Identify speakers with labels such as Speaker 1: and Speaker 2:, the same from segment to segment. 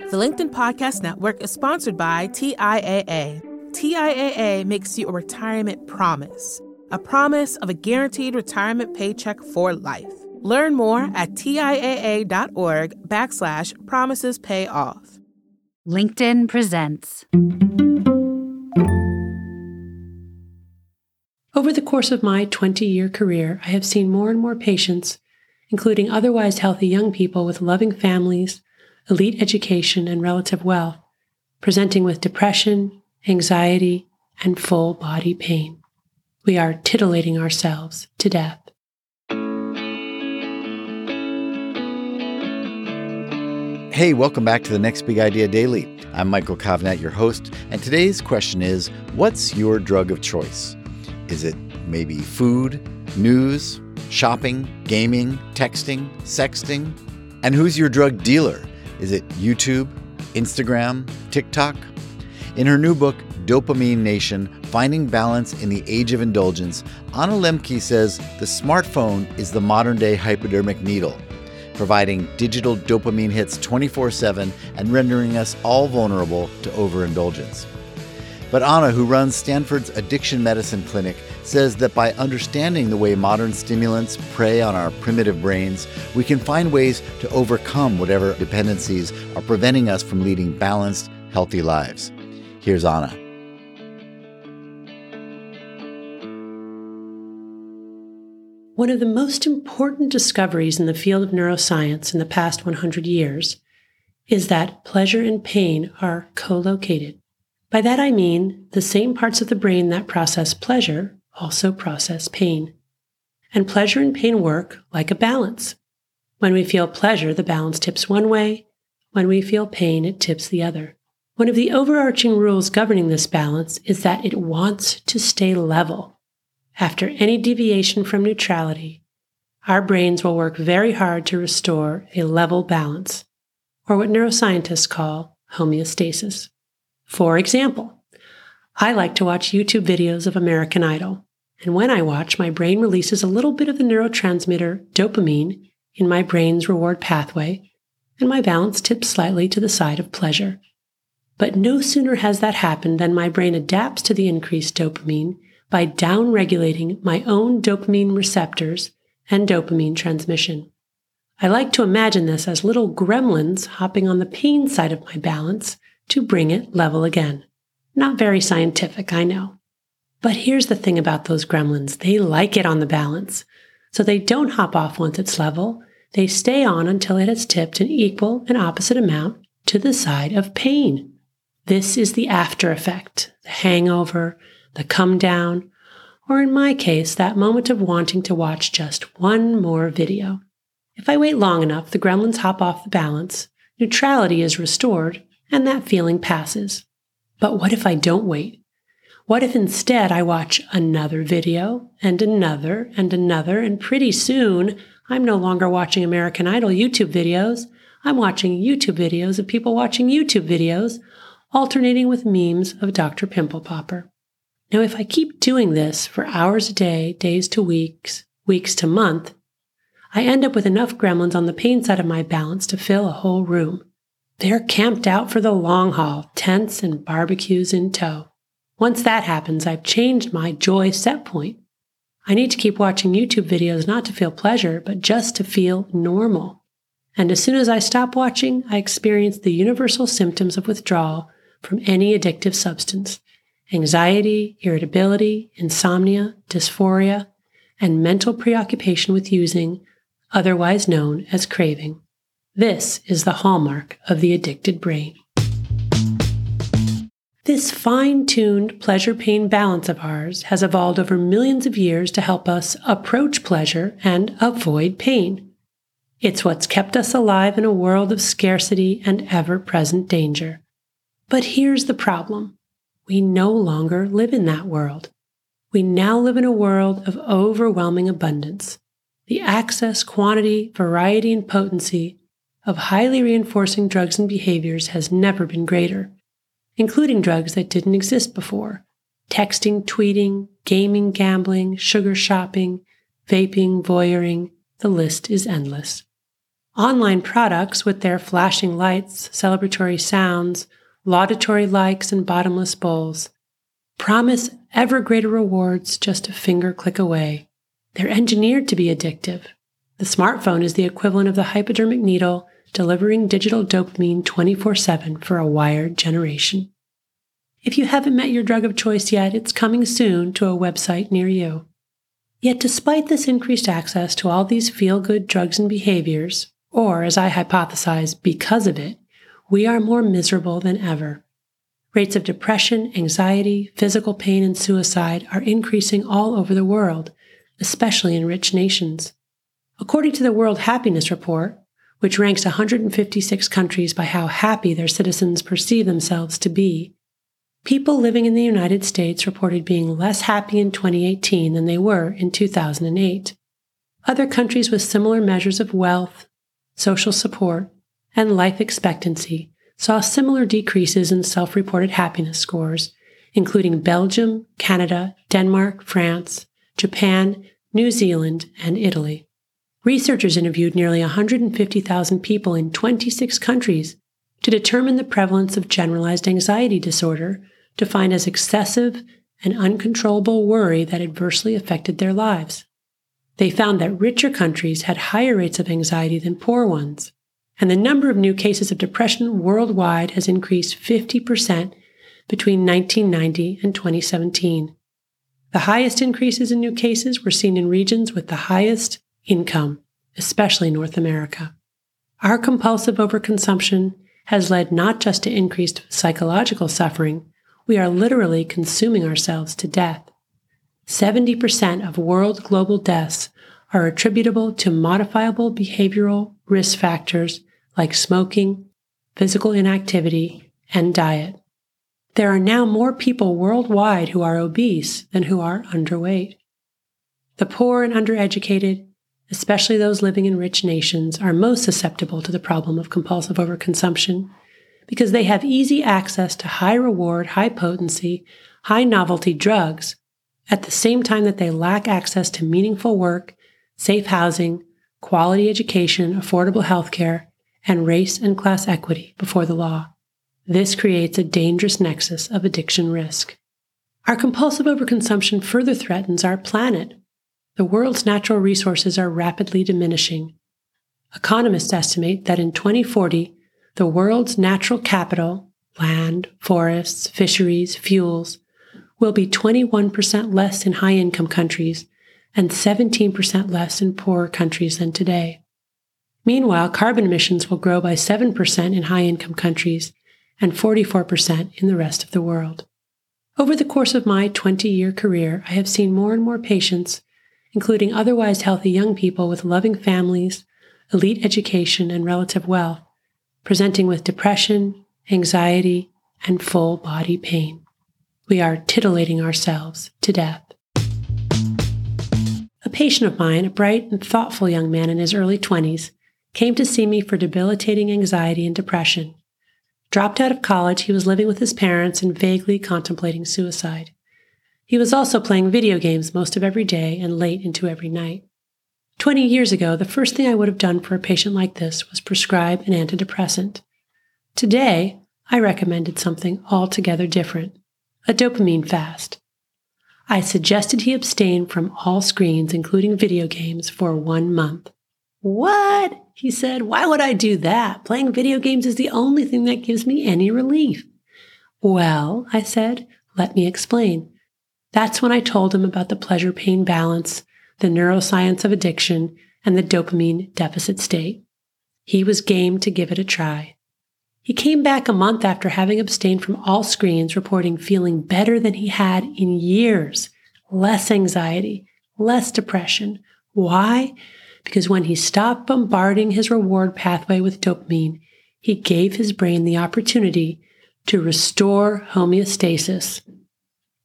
Speaker 1: The LinkedIn Podcast Network is sponsored by TIAA. TIAA makes you a retirement promise, a promise of a guaranteed retirement paycheck for life. Learn more at TIAA.org backslash promises pay off.
Speaker 2: LinkedIn presents.
Speaker 3: Over the course of my 20 year career, I have seen more and more patients, including otherwise healthy young people with loving families, elite education, and relative wealth, presenting with depression, anxiety, and full body pain. We are titillating ourselves to death.
Speaker 4: Hey, welcome back to the Next Big Idea Daily. I'm Michael Kovnat, your host, and today's question is What's your drug of choice? Is it maybe food, news, shopping, gaming, texting, sexting? And who's your drug dealer? Is it YouTube, Instagram, TikTok? In her new book, Dopamine Nation Finding Balance in the Age of Indulgence, Anna Lembke says the smartphone is the modern day hypodermic needle, providing digital dopamine hits 24 7 and rendering us all vulnerable to overindulgence. But Anna, who runs Stanford's Addiction Medicine Clinic, says that by understanding the way modern stimulants prey on our primitive brains, we can find ways to overcome whatever dependencies are preventing us from leading balanced, healthy lives. Here's Anna.
Speaker 3: One of the most important discoveries in the field of neuroscience in the past 100 years is that pleasure and pain are co located. By that I mean the same parts of the brain that process pleasure also process pain. And pleasure and pain work like a balance. When we feel pleasure, the balance tips one way. When we feel pain, it tips the other. One of the overarching rules governing this balance is that it wants to stay level. After any deviation from neutrality, our brains will work very hard to restore a level balance, or what neuroscientists call homeostasis. For example, I like to watch YouTube videos of American Idol. And when I watch, my brain releases a little bit of the neurotransmitter dopamine in my brain's reward pathway, and my balance tips slightly to the side of pleasure. But no sooner has that happened than my brain adapts to the increased dopamine by downregulating my own dopamine receptors and dopamine transmission. I like to imagine this as little gremlins hopping on the pain side of my balance to bring it level again. Not very scientific, I know. But here's the thing about those gremlins they like it on the balance. So they don't hop off once it's level, they stay on until it has tipped an equal and opposite amount to the side of pain. This is the after effect, the hangover, the come down, or in my case, that moment of wanting to watch just one more video. If I wait long enough, the gremlins hop off the balance, neutrality is restored, and that feeling passes. But what if I don't wait? What if instead I watch another video and another and another, and pretty soon I'm no longer watching American Idol YouTube videos. I'm watching YouTube videos of people watching YouTube videos, alternating with memes of Dr. Pimple Popper. Now, if I keep doing this for hours a day, days to weeks, weeks to month, I end up with enough gremlins on the pain side of my balance to fill a whole room. They're camped out for the long haul, tents and barbecues in tow. Once that happens, I've changed my joy set point. I need to keep watching YouTube videos not to feel pleasure, but just to feel normal. And as soon as I stop watching, I experience the universal symptoms of withdrawal from any addictive substance anxiety, irritability, insomnia, dysphoria, and mental preoccupation with using, otherwise known as craving. This is the hallmark of the addicted brain. This fine tuned pleasure pain balance of ours has evolved over millions of years to help us approach pleasure and avoid pain. It's what's kept us alive in a world of scarcity and ever present danger. But here's the problem we no longer live in that world. We now live in a world of overwhelming abundance. The access, quantity, variety, and potency of highly reinforcing drugs and behaviors has never been greater, including drugs that didn't exist before texting, tweeting, gaming, gambling, sugar shopping, vaping, voyeuring. The list is endless. Online products with their flashing lights, celebratory sounds, laudatory likes, and bottomless bowls promise ever greater rewards just a finger click away. They're engineered to be addictive. The smartphone is the equivalent of the hypodermic needle delivering digital dopamine 24 7 for a wired generation. If you haven't met your drug of choice yet, it's coming soon to a website near you. Yet, despite this increased access to all these feel good drugs and behaviors, or as I hypothesize, because of it, we are more miserable than ever. Rates of depression, anxiety, physical pain, and suicide are increasing all over the world, especially in rich nations. According to the World Happiness Report, which ranks 156 countries by how happy their citizens perceive themselves to be, people living in the United States reported being less happy in 2018 than they were in 2008. Other countries with similar measures of wealth, social support, and life expectancy saw similar decreases in self reported happiness scores, including Belgium, Canada, Denmark, France, Japan, New Zealand, and Italy. Researchers interviewed nearly 150,000 people in 26 countries to determine the prevalence of generalized anxiety disorder, defined as excessive and uncontrollable worry that adversely affected their lives. They found that richer countries had higher rates of anxiety than poor ones, and the number of new cases of depression worldwide has increased 50% between 1990 and 2017. The highest increases in new cases were seen in regions with the highest income, especially North America. Our compulsive overconsumption has led not just to increased psychological suffering, we are literally consuming ourselves to death. 70% of world global deaths are attributable to modifiable behavioral risk factors like smoking, physical inactivity, and diet. There are now more people worldwide who are obese than who are underweight. The poor and undereducated, especially those living in rich nations, are most susceptible to the problem of compulsive overconsumption because they have easy access to high reward, high potency, high novelty drugs at the same time that they lack access to meaningful work, safe housing, quality education, affordable healthcare, and race and class equity before the law. This creates a dangerous nexus of addiction risk. Our compulsive overconsumption further threatens our planet. The world's natural resources are rapidly diminishing. Economists estimate that in 2040, the world's natural capital, land, forests, fisheries, fuels, will be 21% less in high income countries and 17% less in poorer countries than today. Meanwhile, carbon emissions will grow by 7% in high income countries and 44% in the rest of the world. Over the course of my 20 year career, I have seen more and more patients, including otherwise healthy young people with loving families, elite education, and relative wealth, presenting with depression, anxiety, and full body pain. We are titillating ourselves to death. A patient of mine, a bright and thoughtful young man in his early 20s, came to see me for debilitating anxiety and depression. Dropped out of college, he was living with his parents and vaguely contemplating suicide. He was also playing video games most of every day and late into every night. Twenty years ago, the first thing I would have done for a patient like this was prescribe an antidepressant. Today, I recommended something altogether different a dopamine fast. I suggested he abstain from all screens, including video games, for one month. What? He said, Why would I do that? Playing video games is the only thing that gives me any relief. Well, I said, let me explain. That's when I told him about the pleasure pain balance, the neuroscience of addiction, and the dopamine deficit state. He was game to give it a try. He came back a month after having abstained from all screens, reporting feeling better than he had in years, less anxiety, less depression. Why? because when he stopped bombarding his reward pathway with dopamine, he gave his brain the opportunity to restore homeostasis.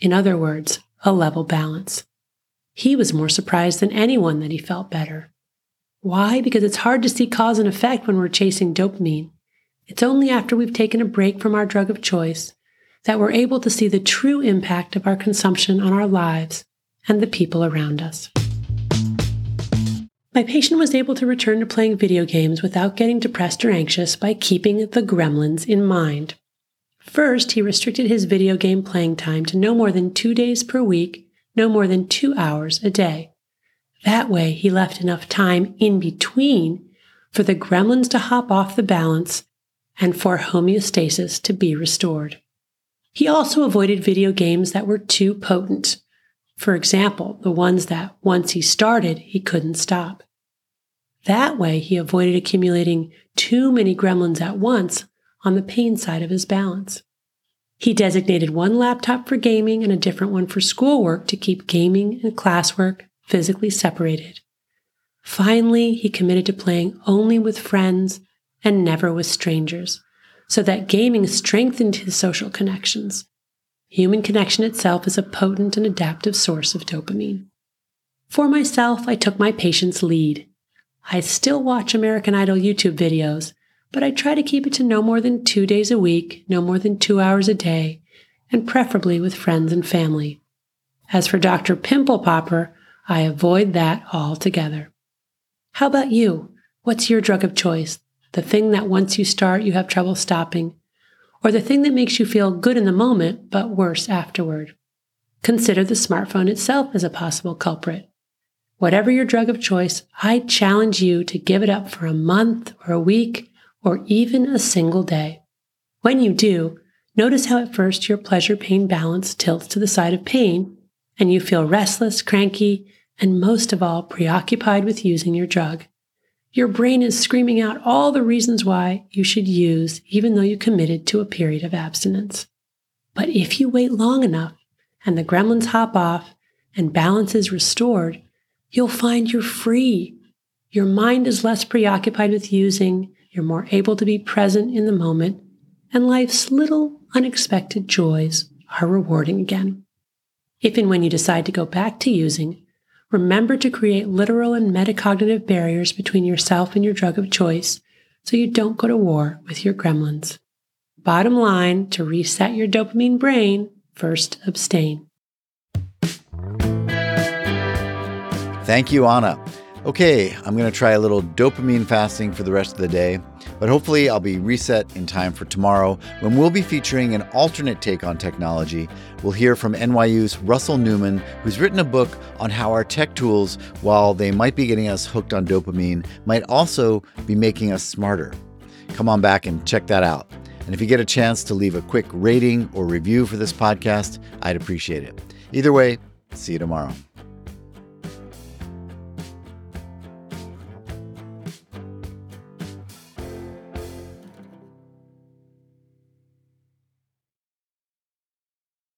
Speaker 3: In other words, a level balance. He was more surprised than anyone that he felt better. Why? Because it's hard to see cause and effect when we're chasing dopamine. It's only after we've taken a break from our drug of choice that we're able to see the true impact of our consumption on our lives and the people around us. My patient was able to return to playing video games without getting depressed or anxious by keeping the gremlins in mind. First, he restricted his video game playing time to no more than two days per week, no more than two hours a day. That way, he left enough time in between for the gremlins to hop off the balance and for homeostasis to be restored. He also avoided video games that were too potent. For example, the ones that once he started, he couldn't stop. That way, he avoided accumulating too many gremlins at once on the pain side of his balance. He designated one laptop for gaming and a different one for schoolwork to keep gaming and classwork physically separated. Finally, he committed to playing only with friends and never with strangers, so that gaming strengthened his social connections. Human connection itself is a potent and adaptive source of dopamine. For myself, I took my patient's lead. I still watch American Idol YouTube videos, but I try to keep it to no more than two days a week, no more than two hours a day, and preferably with friends and family. As for Dr. Pimple Popper, I avoid that altogether. How about you? What's your drug of choice? The thing that once you start, you have trouble stopping, or the thing that makes you feel good in the moment, but worse afterward? Consider the smartphone itself as a possible culprit. Whatever your drug of choice, I challenge you to give it up for a month or a week or even a single day. When you do, notice how at first your pleasure pain balance tilts to the side of pain and you feel restless, cranky, and most of all, preoccupied with using your drug. Your brain is screaming out all the reasons why you should use, even though you committed to a period of abstinence. But if you wait long enough and the gremlins hop off and balance is restored, you'll find you're free. Your mind is less preoccupied with using, you're more able to be present in the moment, and life's little unexpected joys are rewarding again. If and when you decide to go back to using, remember to create literal and metacognitive barriers between yourself and your drug of choice so you don't go to war with your gremlins. Bottom line to reset your dopamine brain, first abstain.
Speaker 4: Thank you, Anna. Okay, I'm going to try a little dopamine fasting for the rest of the day, but hopefully I'll be reset in time for tomorrow when we'll be featuring an alternate take on technology. We'll hear from NYU's Russell Newman, who's written a book on how our tech tools, while they might be getting us hooked on dopamine, might also be making us smarter. Come on back and check that out. And if you get a chance to leave a quick rating or review for this podcast, I'd appreciate it. Either way, see you tomorrow.